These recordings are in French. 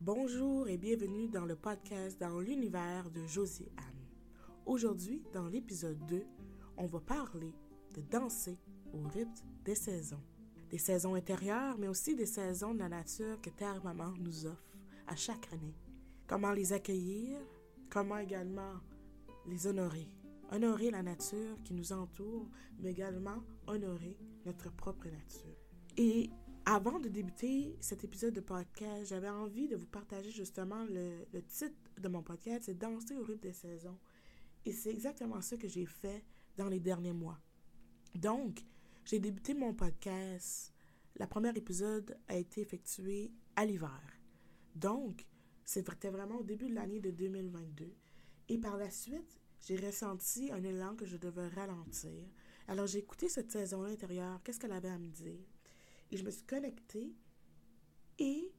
Bonjour et bienvenue dans le podcast dans l'univers de Josie Anne. Aujourd'hui, dans l'épisode 2, on va parler de danser au rythme des saisons. Des saisons intérieures, mais aussi des saisons de la nature que Terre Maman nous offre à chaque année. Comment les accueillir, comment également les honorer. Honorer la nature qui nous entoure, mais également honorer notre propre nature. Et avant de débuter cet épisode de podcast, j'avais envie de vous partager justement le, titre de mon podcast, c'est Danser au rythme des saisons. Et c'est exactement ça que j'ai fait dans les derniers mois. Donc, j'ai débuté mon podcast. La première épisode a été effectué à l'hiver. Donc, c'était vraiment au début de l'année de 2022. Et par la suite, j'ai ressenti un élan que je devais ralentir. Alors, j'ai écouté cette saison intérieure, qu'est-ce qu'elle avait à me dire? Et je me suis connectée et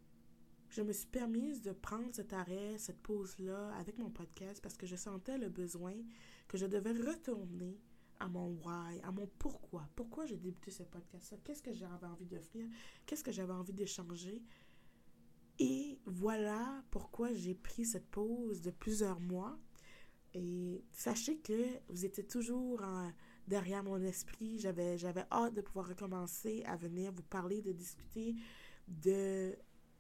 je me suis permise de prendre cet arrêt, cette pause-là avec mon podcast parce que je sentais le besoin que je devais retourner à mon why, à mon pourquoi. Pourquoi j'ai débuté ce podcast-là? Qu'est-ce que j'avais envie d'offrir? Qu'est-ce que j'avais envie d'échanger? Et voilà pourquoi j'ai pris cette pause de plusieurs mois. Et sachez que vous étiez toujours en, derrière mon esprit. J'avais, j'avais hâte de pouvoir recommencer à venir vous parler, de discuter de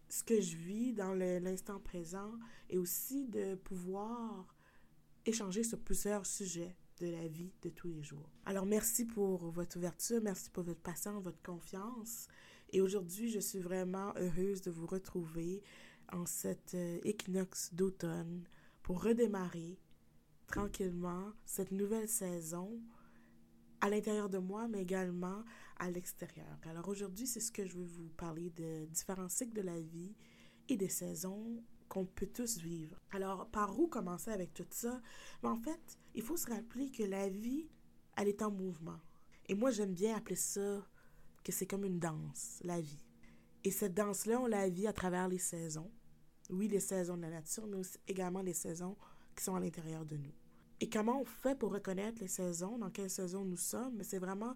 ce que je vis dans l'instant présent et aussi de pouvoir échanger sur plusieurs sujets de la vie de tous les jours. Alors merci pour votre ouverture, merci pour votre patience, votre confiance. Et aujourd'hui, je suis vraiment heureuse de vous retrouver en cette euh, équinoxe d'automne pour redémarrer tranquillement cette nouvelle saison à l'intérieur de moi, mais également à l'extérieur. Alors aujourd'hui, c'est ce que je veux vous parler de différents cycles de la vie et des saisons qu'on peut tous vivre. Alors, par où commencer avec tout ça? Mais en fait, il faut se rappeler que la vie, elle est en mouvement. Et moi, j'aime bien appeler ça que c'est comme une danse, la vie. Et cette danse-là, on la vit à travers les saisons. Oui, les saisons de la nature, mais aussi également les saisons qui sont à l'intérieur de nous. Et comment on fait pour reconnaître les saisons, dans quelle saison nous sommes? C'est vraiment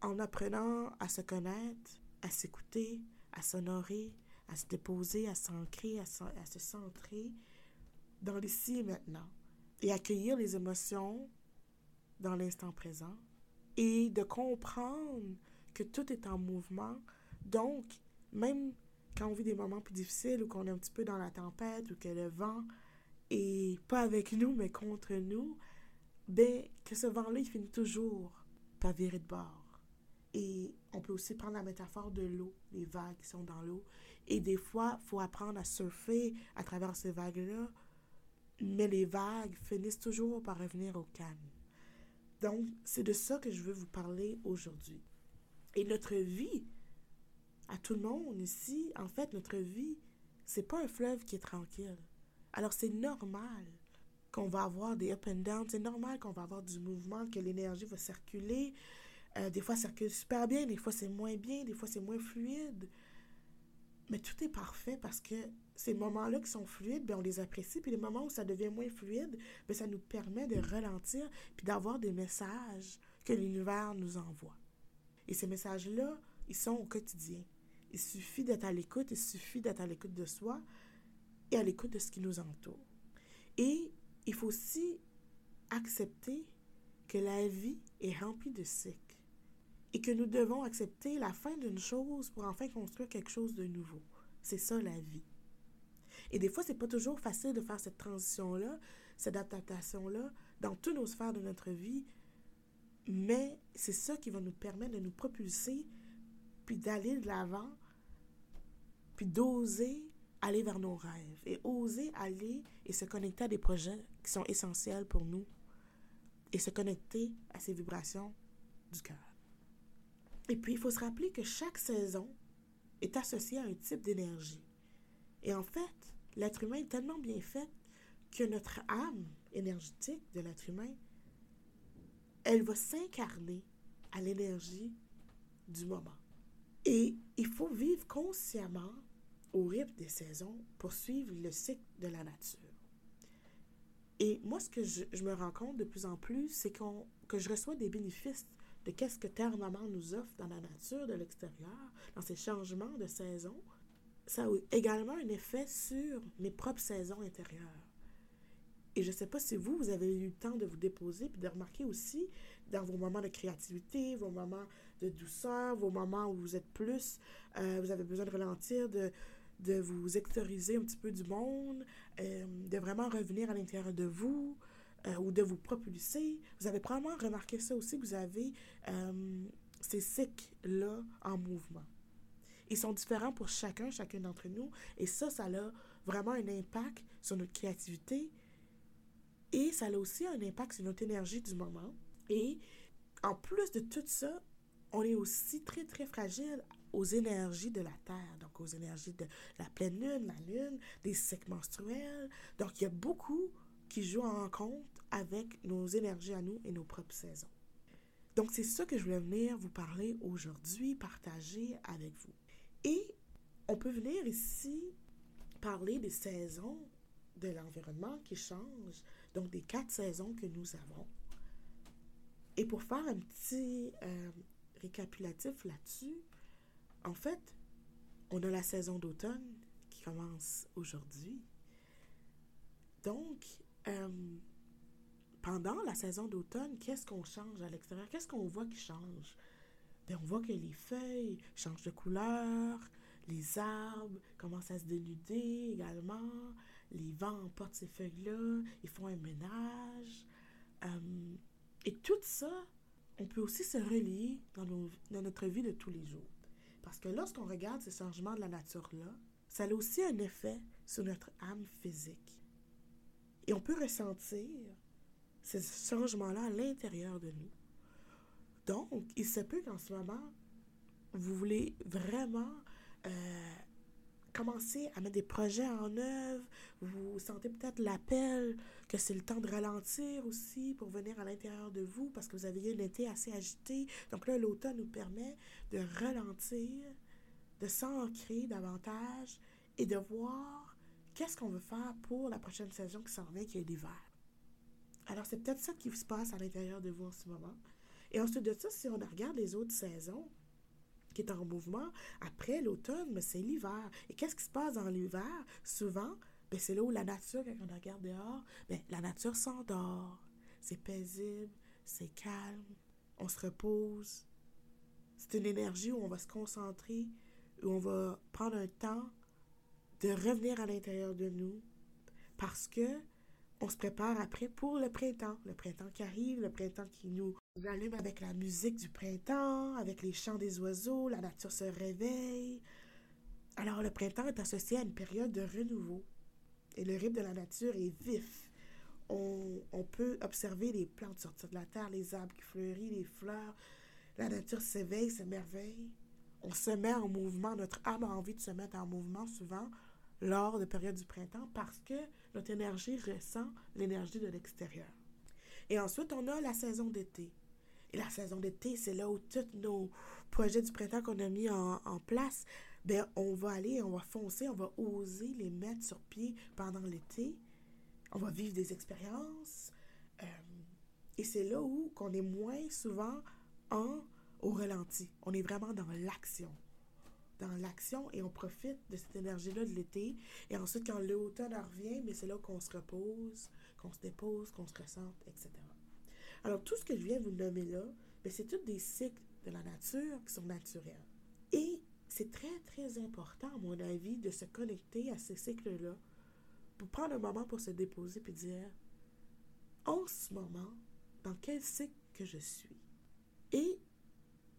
en apprenant à se connaître, à s'écouter, à s'honorer, à se déposer, à s'ancrer, à, à, se centrer dans l'ici et maintenant. Et accueillir les émotions dans l'instant présent. Et de comprendre que tout est en mouvement. Donc, même quand on vit des moments plus difficiles ou qu'on est un petit peu dans la tempête ou que le vent et pas avec nous, mais contre nous, ben, que ce vent-là, il finit toujours par virer de bord. Et on peut aussi prendre la métaphore de l'eau, les vagues qui sont dans l'eau. Et des fois, il faut apprendre à surfer à travers ces vagues-là, mais les vagues finissent toujours par revenir au calme. Donc, c'est de ça que je veux vous parler aujourd'hui. Et notre vie, à tout le monde ici, en fait, notre vie, c'est pas un fleuve qui est tranquille. Alors c'est normal qu'on va avoir des up and down, c'est normal qu'on va avoir du mouvement, que l'énergie va circuler. Euh, des fois, ça circule super bien, des fois, c'est moins bien, des fois, c'est moins fluide. Mais tout est parfait parce que ces moments-là qui sont fluides, bien, on les apprécie. Puis les moments où ça devient moins fluide, bien, ça nous permet de ralentir puis d'avoir des messages que l'univers nous envoie. Et ces messages-là, ils sont au quotidien. Il suffit d'être à l'écoute, il suffit d'être à l'écoute de soi, et à l'écoute de ce qui nous entoure. Et il faut aussi accepter que la vie est remplie de cycles et que nous devons accepter la fin d'une chose pour enfin construire quelque chose de nouveau. C'est ça la vie. Et des fois, c'est pas toujours facile de faire cette transition-là, cette adaptation-là dans toutes nos sphères de notre vie, mais c'est ça qui va nous permettre de nous propulser, puis d'aller de l'avant, puis d'oser aller vers nos rêves et oser aller et se connecter à des projets qui sont essentiels pour nous et se connecter à ces vibrations du cœur. Et puis, il faut se rappeler que chaque saison est associée à un type d'énergie. Et en fait, l'être humain est tellement bien fait que notre âme énergétique de l'être humain, elle va s'incarner à l'énergie du moment. Et il faut vivre consciemment au rythme des saisons pour suivre le cycle de la nature. Et moi, ce que je, me rends compte de plus en plus, c'est qu'on, que je reçois des bénéfices de qu'est-ce que Terre Maman nous offre dans la nature, de l'extérieur, dans ces changements de saison. ça a également un effet sur mes propres saisons intérieures. Et je ne sais pas si vous, vous avez eu le temps de vous déposer, puis de remarquer aussi dans vos moments de créativité, vos moments de douceur, vos moments où vous êtes plus, euh, vous avez besoin de ralentir, de, de vous extérioriser un petit peu du monde, euh, de vraiment revenir à l'intérieur de vous euh, ou de vous propulser. Vous avez probablement remarqué ça aussi, que vous avez ces cycles-là en mouvement. Ils sont différents pour chacun, chacun d'entre nous. Et ça, ça a vraiment un impact sur notre créativité. Et ça a aussi un impact sur notre énergie du moment. Et en plus de tout ça, on est aussi très, très fragile aux énergies de la Terre, donc aux énergies de la pleine lune, la lune, des cycles menstruels. Donc, il y a beaucoup qui jouent en compte avec nos énergies à nous et nos propres saisons. Donc, c'est ça que je voulais venir vous parler aujourd'hui, partager avec vous. Et on peut venir ici parler des saisons de l'environnement qui changent, donc des quatre saisons que nous avons. Et pour faire un petit euh, récapitulatif là-dessus, en fait, on a la saison d'automne qui commence aujourd'hui. Donc, euh, pendant la saison d'automne, qu'est-ce qu'on change à l'extérieur? Qu'est-ce qu'on voit qui change? Bien, on voit que les feuilles changent de couleur, les arbres commencent à se dénuder également, les vents emportent ces feuilles-là, ils font un ménage. Euh, et tout ça, on peut aussi se relier dans, dans notre vie de tous les jours. Parce que lorsqu'on regarde ces changements de la nature-là, ça a aussi un effet sur notre âme physique. Et on peut ressentir ces changements-là à l'intérieur de nous. Donc, il se peut qu'en ce moment, vous voulez vraiment euh, commencer à mettre des projets en œuvre, vous sentez peut-être l'appel, que c'est le temps de ralentir aussi pour venir à l'intérieur de vous parce que vous avez eu un été assez agité. Donc là, l'automne nous permet de ralentir, de s'ancrer davantage et de voir qu'est-ce qu'on veut faire pour la prochaine saison qui s'en vient, qui est l'hiver. Alors, c'est peut-être ça qui se passe à l'intérieur de vous en ce moment. Et ensuite de ça, si on regarde les autres saisons, qui est en mouvement. Après l'automne, c'est l'hiver. Et qu'est-ce qui se passe dans l'hiver? Souvent, ben, c'est là où la nature, quand on regarde dehors, ben, la nature s'endort. C'est paisible, c'est calme, on se repose. C'est une énergie où on va se concentrer, où on va prendre un temps de revenir à l'intérieur de nous parce que on se prépare après pour le printemps. Le printemps qui arrive, le printemps qui nous allume avec la musique du printemps, avec les chants des oiseaux, la nature se réveille. Alors le printemps est associé à une période de renouveau. Et le rythme de la nature est vif. On, on peut observer les plantes sortir de la terre, les arbres qui fleurissent, les fleurs. La nature s'éveille, s'émerveille. On se met en mouvement. Notre âme a envie de se mettre en mouvement souvent lors de périodes du printemps parce que notre énergie ressent l'énergie de l'extérieur. Et ensuite, on a la saison d'été. Et la saison d'été, c'est là où tous nos projets du printemps qu'on a mis en, place, ben, on va aller, on va foncer, on va oser les mettre sur pied pendant l'été. On va vivre des expériences. Euh, et c'est là où qu'on est moins souvent en au ralenti. On est vraiment dans l'action dans l'action et on profite de cette énergie-là de l'été. Et ensuite, quand l'automne revient, mais c'est là qu'on se repose, qu'on se dépose, qu'on se ressente, etc. Alors, tout ce que je viens vous nommer là, ben, c'est tous des cycles de la nature qui sont naturels. Et c'est très, très important, à mon avis, de se connecter à ces cycles-là pour prendre un moment pour se déposer et dire, en ce moment, dans quel cycle que je suis? Et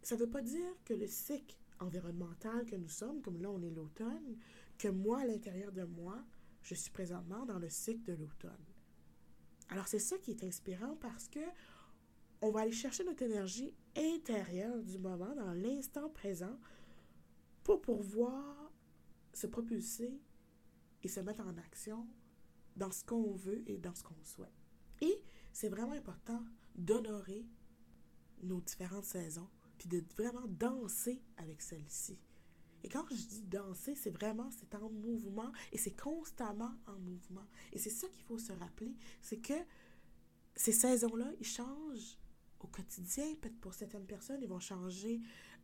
ça ne veut pas dire que le cycle environnemental que nous sommes, comme là on est l'automne, que moi, à l'intérieur de moi, je suis présentement dans le cycle de l'automne. Alors c'est ça qui est inspirant parce que on va aller chercher notre énergie intérieure du moment, dans l'instant présent, pour pouvoir se propulser et se mettre en action dans ce qu'on veut et dans ce qu'on souhaite. Et c'est vraiment important d'honorer nos différentes saisons, puis de vraiment danser avec celle-ci. Et quand je dis danser, c'est vraiment, c'est en mouvement et c'est constamment en mouvement. Et c'est ça qu'il faut se rappeler, c'est que ces saisons-là, ils changent au quotidien. Peut-être pour certaines personnes, ils vont changer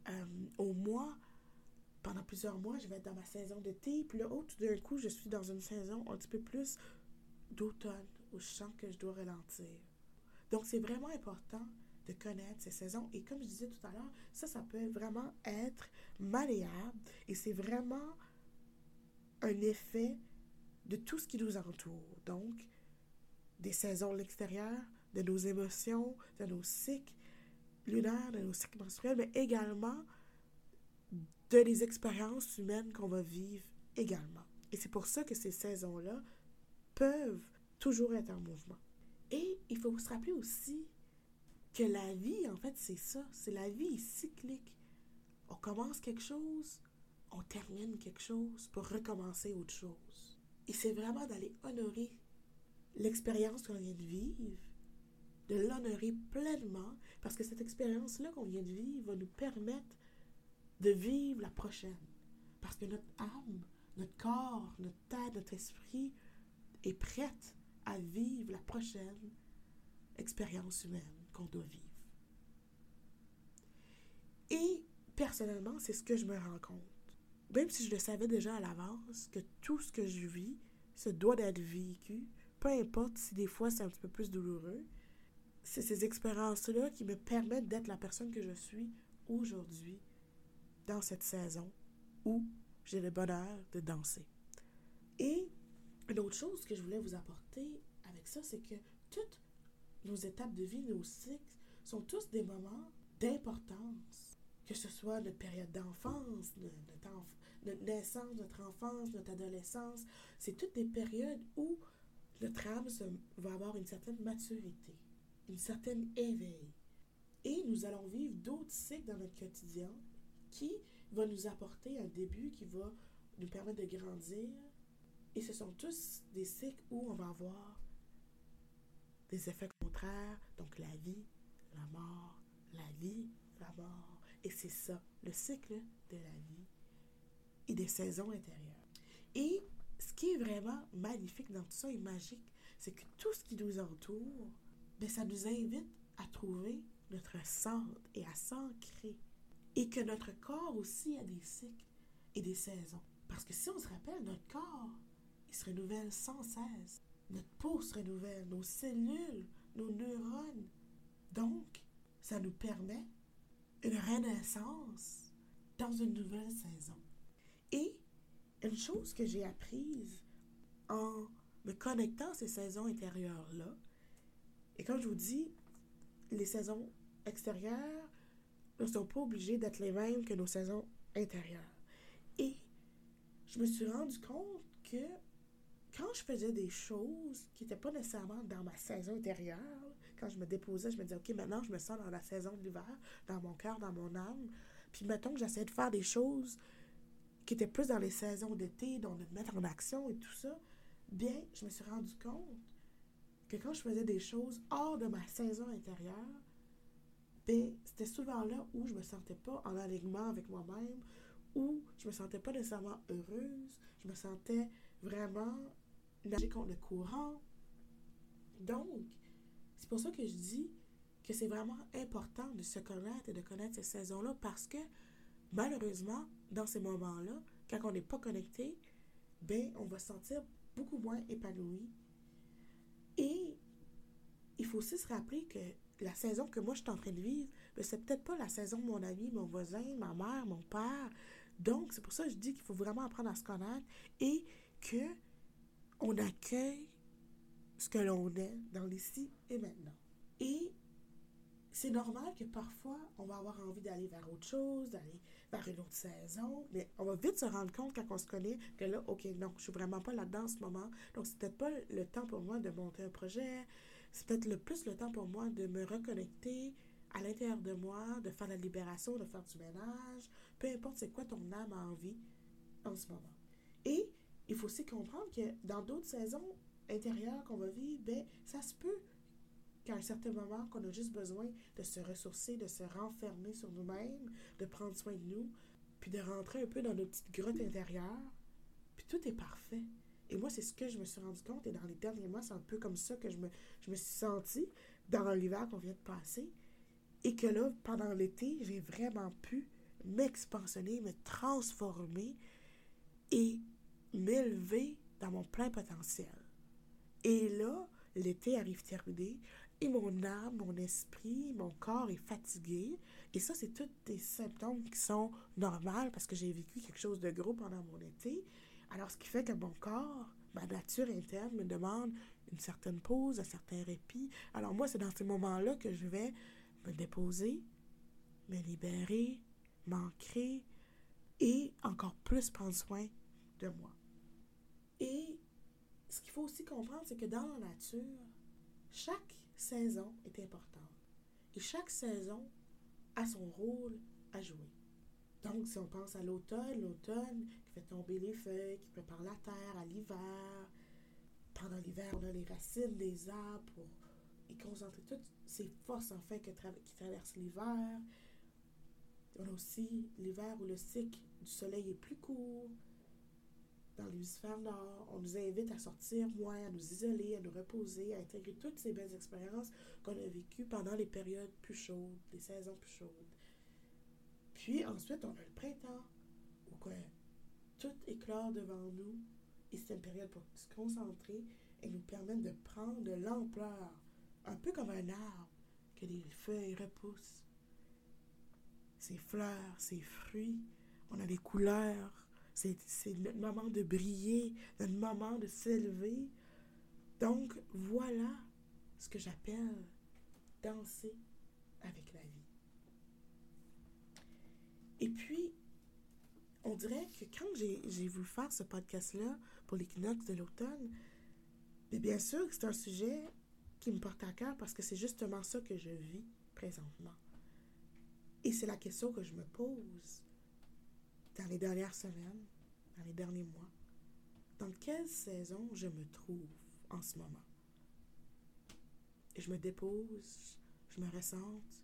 euh, au mois. pendant plusieurs mois, je vais être dans ma saison d'été, puis là, oh, tout d'un coup, je suis dans une saison un petit peu plus d'automne, où je sens que je dois ralentir. Donc, c'est vraiment important de connaître ces saisons. Et comme je disais tout à l'heure, ça, ça peut vraiment être malléable et c'est vraiment un effet de tout ce qui nous entoure. Donc, des saisons de l'extérieur, de nos émotions, de nos cycles lunaires, de nos cycles menstruels, mais également de les expériences humaines qu'on va vivre également. Et c'est pour ça que ces saisons-là peuvent toujours être en mouvement. Et il faut se rappeler aussi que la vie, en fait, c'est ça. C'est la vie cyclique. On commence quelque chose, on termine quelque chose pour recommencer autre chose. Et c'est vraiment d'aller honorer l'expérience qu'on vient de vivre, de l'honorer pleinement, parce que cette expérience-là qu'on vient de vivre va nous permettre de vivre la prochaine. Parce que notre âme, notre corps, notre tête, notre esprit est prête à vivre la prochaine expérience humaine qu'on doit vivre. Et personnellement, c'est ce que je me rends compte. Même si je le savais déjà à l'avance, que tout ce que je vis se doit d'être vécu, peu importe si des fois c'est un petit peu plus douloureux, c'est ces expériences-là qui me permettent d'être la personne que je suis aujourd'hui, dans cette saison où j'ai le bonheur de danser. Et une autre chose que je voulais vous apporter avec ça, c'est que toutes nos étapes de vie, nos cycles, sont tous des moments d'importance. Que ce soit notre période d'enfance, notre, naissance, notre enfance, notre adolescence, c'est toutes des périodes où notre âme va avoir une certaine maturité, une certaine éveil. Et nous allons vivre d'autres cycles dans notre quotidien qui vont nous apporter un début qui va nous permettre de grandir. Et ce sont tous des cycles où on va avoir des effets contraires, donc la vie, la mort, la vie, la mort. Et c'est ça, le cycle de la vie et des saisons intérieures. Et ce qui est vraiment magnifique dans tout ça et magique, c'est que tout ce qui nous entoure, bien, ça nous invite à trouver notre centre et à s'ancrer. Et que notre corps aussi a des cycles et des saisons. Parce que si on se rappelle, notre corps, il se renouvelle sans cesse. Notre peau se renouvelle, nos cellules, nos neurones. Donc, ça nous permet une renaissance dans une nouvelle saison. Et une chose que j'ai apprise en me connectant à ces saisons intérieures-là, et comme je vous dis, les saisons extérieures ne sont pas obligées d'être les mêmes que nos saisons intérieures. Et je me suis rendu compte que quand je faisais des choses qui n'étaient pas nécessairement dans ma saison intérieure, quand je me déposais, je me disais, OK, maintenant je me sens dans la saison de l'hiver, dans mon cœur, dans mon âme. Puis mettons que j'essayais de faire des choses qui étaient plus dans les saisons d'été, donc de mettre en action et tout ça, bien, je me suis rendu compte que quand je faisais des choses hors de ma saison intérieure, bien, c'était souvent là où je me sentais pas en alignement avec moi-même, où je me sentais pas nécessairement heureuse, je me sentais vraiment nager contre le courant. Donc, c'est pour ça que je dis que c'est vraiment important de se connaître et de connaître ces saisons-là parce que malheureusement, dans ces moments-là, quand on n'est pas connecté, ben, on va se sentir beaucoup moins épanoui. Et il faut aussi se rappeler que la saison que moi je suis en train de vivre, ben, c'est peut-être pas la saison de mon ami, mon voisin, ma mère, mon père. Donc, c'est pour ça que je dis qu'il faut vraiment apprendre à se connaître et que on accueille ce que l'on est dans l'ici et maintenant. Et c'est normal que parfois, on va avoir envie d'aller vers autre chose, d'aller vers une autre saison, mais on va vite se rendre compte quand on se connaît que là, OK, non, je suis vraiment pas là-dedans en ce moment. Donc, c'est peut-être pas le temps pour moi de monter un projet. C'est peut-être le plus le temps pour moi de me reconnecter à l'intérieur de moi, de faire la libération, de faire du ménage. Peu importe c'est quoi ton âme a envie en ce moment. Et il faut aussi comprendre que dans d'autres saisons intérieures qu'on va vivre, ben, ça se peut qu'à un certain moment, qu'on a juste besoin de se ressourcer, de se renfermer sur nous-mêmes, de prendre soin de nous, puis de rentrer un peu dans nos petites grottes intérieures, puis tout est parfait. Et moi, c'est ce que je me suis rendu compte, et dans les derniers mois, c'est un peu comme ça que je me, je me suis sentie dans l'hiver qu'on vient de passer, et que là, pendant l'été, j'ai vraiment pu m'expansionner, me transformer et m'élever dans mon plein potentiel. Et là, l'été arrive terminé et mon âme, mon esprit, mon corps est fatigué. Et ça, c'est tous des symptômes qui sont normaux parce que j'ai vécu quelque chose de gros pendant mon été. Alors, ce qui fait que mon corps, ma nature interne me demande une certaine pause, un certain répit. Alors moi, c'est dans ces moments-là que je vais me déposer, me libérer, m'ancrer et encore plus prendre soin de moi. Et ce qu'il faut aussi comprendre, c'est que dans la nature, chaque saison est importante. Et chaque saison a son rôle à jouer. Donc, si on pense à l'automne, l'automne qui fait tomber les feuilles, qui prépare la terre à l'hiver. Pendant l'hiver, on a les racines des arbres pour y concentrer toutes ces forces en fait qui traversent l'hiver. On a aussi l'hiver où le cycle du soleil est plus court. Dans l'hémisphère nord, on nous invite à sortir moins, à nous isoler, à nous reposer, à intégrer toutes ces belles expériences qu'on a vécues pendant les périodes plus chaudes, les saisons plus chaudes. Puis ensuite, on a le printemps, où quoi, tout éclore devant nous. Et c'est une période pour se concentrer et nous permettre de prendre de l'ampleur, un peu comme un arbre, que les feuilles repoussent. Ses fleurs, ses fruits, on a des couleurs. C'est notre moment de briller, notre moment de s'élever. Donc, voilà ce que j'appelle danser avec la vie. Et puis, on dirait que quand j'ai voulu faire ce podcast-là pour l'équinoxe de l'automne, bien sûr que c'est un sujet qui me porte à cœur parce que c'est justement ça que je vis présentement. Et c'est la question que je me pose dans les dernières semaines, dans les derniers mois. Dans quelle saison je me trouve en ce moment? Et je me dépose, je me ressente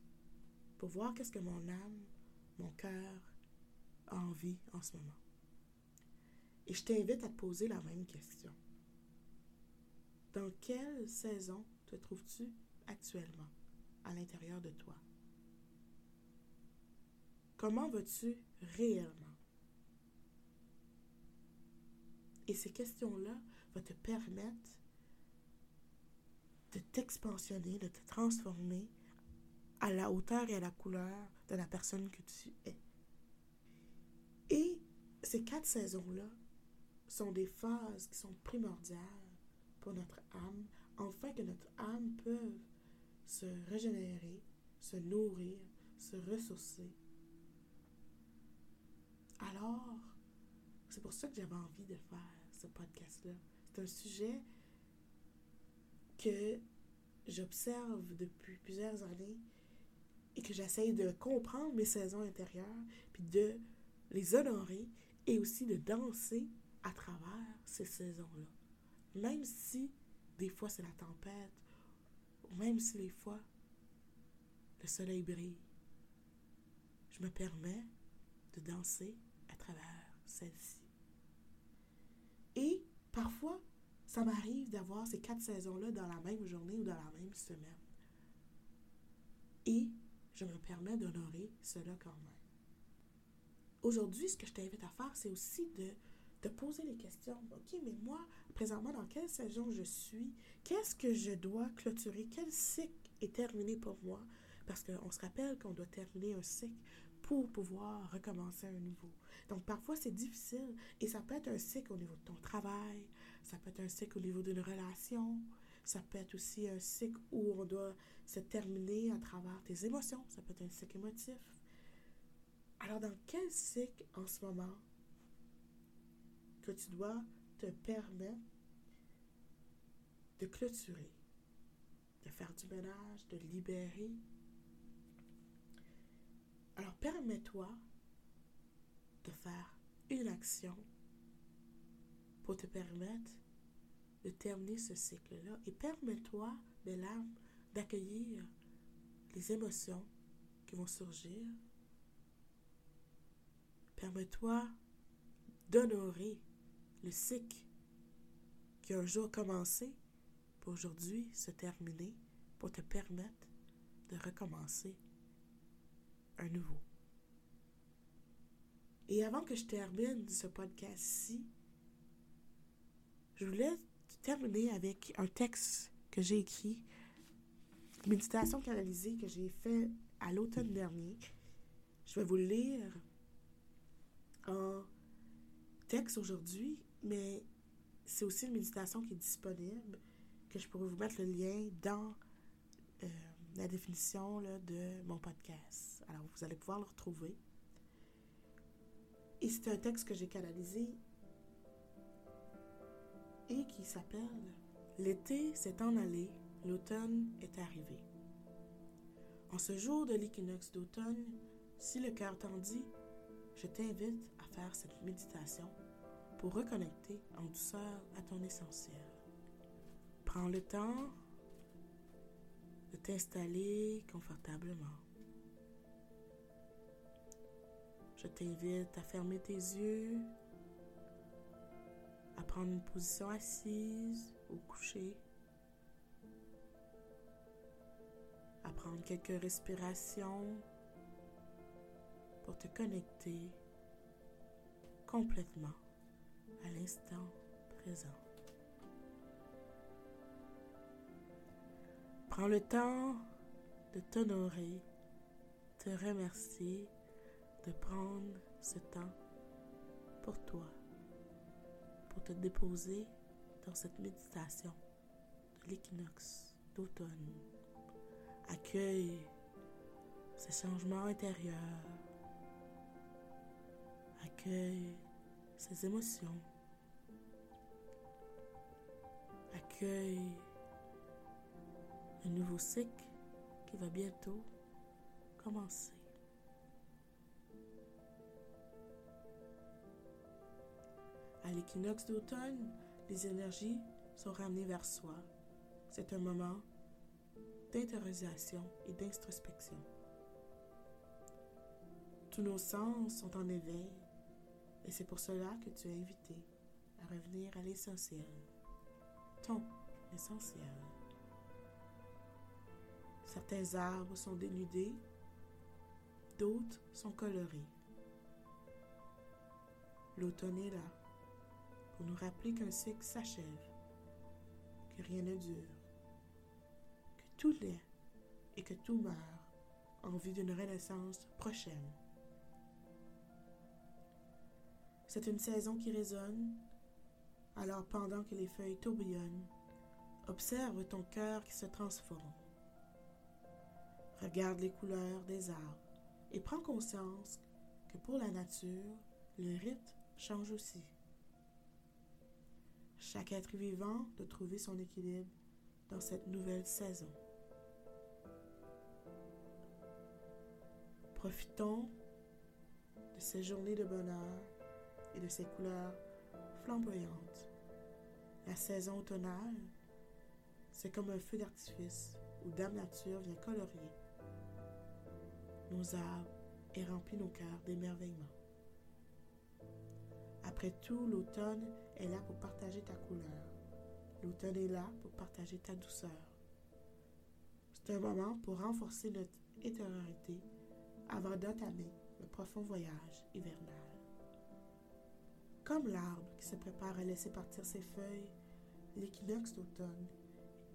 pour voir qu'est-ce que mon âme mon cœur a envie en ce moment. Et je t'invite à te poser la même question. Dans quelle saison te trouves-tu actuellement à l'intérieur de toi? Comment vas-tu réellement? Et ces questions-là vont te permettre de t'expansionner, de te transformer à la hauteur et à la couleur de la personne que tu es. Et ces quatre saisons-là sont des phases qui sont primordiales pour notre âme, afin que notre âme peut se régénérer, se nourrir, se ressourcer. Alors, c'est pour ça que j'avais envie de faire ce podcast-là. C'est un sujet que j'observe depuis plusieurs années et que j'essaye de comprendre mes saisons intérieures, puis de les honorer et aussi de danser à travers ces saisons-là. Même si des fois c'est la tempête, même si des fois le soleil brille, je me permets de danser à travers celle-ci. Et parfois, ça m'arrive d'avoir ces quatre saisons-là dans la même journée ou dans la même semaine. Et je me permets d'honorer cela quand même. Aujourd'hui, ce que je t'invite à faire, c'est aussi de te poser les questions. OK, mais moi, présentement, dans quelle saison je suis? Qu'est-ce que je dois clôturer? Quel cycle est terminé pour moi? Parce qu'on se rappelle qu'on doit terminer un cycle pour pouvoir recommencer un nouveau. Donc, parfois, c'est difficile et ça peut être un cycle au niveau de ton travail, ça peut être un cycle au niveau d'une relation, ça peut être aussi un cycle où on doit se terminer à travers tes émotions. Ça peut être un cycle émotif. Alors, dans quel cycle en ce moment que tu dois te permettre de clôturer, de faire du ménage, de libérer? Alors, permets-toi de faire une action pour te permettre de terminer ce cycle-là et permets-toi de l'âme d'accueillir les émotions qui vont surgir. Permets-toi d'honorer le cycle qui a un jour commencé pour aujourd'hui se terminer pour te permettre de recommencer un nouveau. Et avant que je termine ce podcast-ci, je voulais terminer avec un texte que j'ai écrit, une méditation canalisée que j'ai fait à l'automne dernier. Je vais vous le lire en texte aujourd'hui, mais c'est aussi une méditation qui est disponible, que je pourrais vous mettre le lien dans euh, la définition de mon podcast. Alors, vous allez pouvoir le retrouver. Et c'est un texte que j'ai canalisé et qui s'appelle L'été s'est en allé, l'automne est arrivé. En ce jour de l'équinoxe d'automne, si le cœur t'en dit, je t'invite à faire cette méditation pour reconnecter en douceur à ton essentiel. Prends le temps de t'installer confortablement. Je t'invite à fermer tes yeux, à prendre une position assise ou couchée, à prendre quelques respirations pour te connecter complètement à l'instant présent. Prends le temps de t'honorer, te remercier de prendre ce temps pour toi, pour te déposer dans cette méditation de l'équinoxe d'automne. Accueille ces changements intérieurs. Accueille ces émotions. Accueille un nouveau cycle qui va bientôt commencer. À l'équinoxe d'automne, les énergies sont ramenées vers soi. C'est un moment d'intériorisation et d'introspection. Tous nos sens sont en éveil et c'est pour cela que tu es invité à revenir à l'essentiel, ton essentiel. Certains arbres sont dénudés, d'autres sont colorés. L'automne est là pour nous rappeler qu'un cycle s'achève, que rien ne dure, que tout naît et que tout meurt en vue d'une renaissance prochaine. C'est une saison qui résonne, alors pendant que les feuilles tourbillonnent, observe ton cœur qui se transforme. Regarde les couleurs des arbres et prends conscience que pour la nature, le rythme change aussi chaque être vivant de trouver son équilibre dans cette nouvelle saison. Profitons de ces journées de bonheur et de ces couleurs flamboyantes. La saison automnale, c'est comme un feu d'artifice où Dame Nature vient colorier nos arbres et remplit nos cœurs d'émerveillement. Après tout, l'automne est là pour partager ta couleur. L'automne est là pour partager ta douceur. C'est un moment pour renforcer notre intériorité avant d'entamer le profond voyage hivernal. Comme l'arbre qui se prépare à laisser partir ses feuilles, l'équinoxe d'automne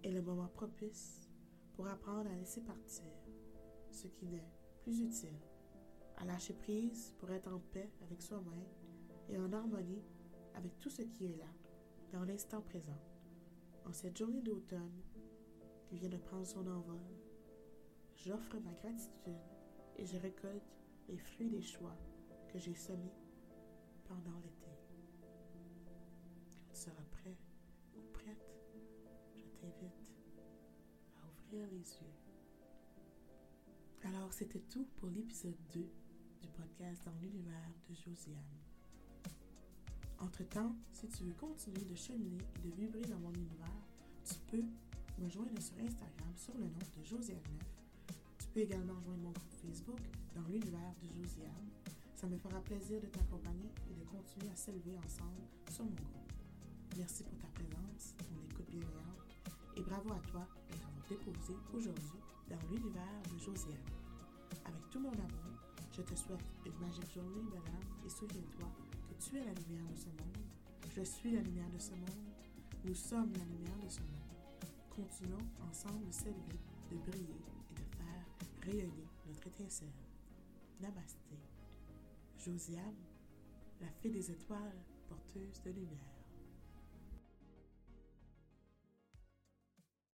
est le moment propice pour apprendre à laisser partir ce qui n'est plus utile, à lâcher prise pour être en paix avec soi-même et en harmonie avec tout ce qui est là, dans l'instant présent. En cette journée d'automne qui vient de prendre son envol, j'offre ma gratitude et je récolte les fruits des choix que j'ai semés pendant l'été. Quand tu seras prêt ou prête, je t'invite à ouvrir les yeux. Alors, c'était tout pour l'épisode 2 du podcast dans l'univers de Josiane. Entre-temps, si tu veux continuer de cheminer et de vibrer dans mon univers, tu peux me joindre sur Instagram sur le nom de Josiane 9. Tu peux également rejoindre mon groupe Facebook dans l'univers de Josiane. Ça me fera plaisir de t'accompagner et de continuer à s'élever ensemble sur mon groupe. Merci pour ta présence, ton écoute bienveillante et bravo à toi de t'avoir déposé aujourd'hui dans l'univers de Josiane. Avec tout mon amour, Je te souhaite une magique journée, âme, et souviens-toi que tu es la lumière de ce monde. Je suis la lumière de ce monde. Nous sommes la lumière de ce monde. Continuons ensemble s'élever, de briller et de faire rayonner notre étincelle. Namasté. Josiane, la fée des étoiles, porteuse de lumière.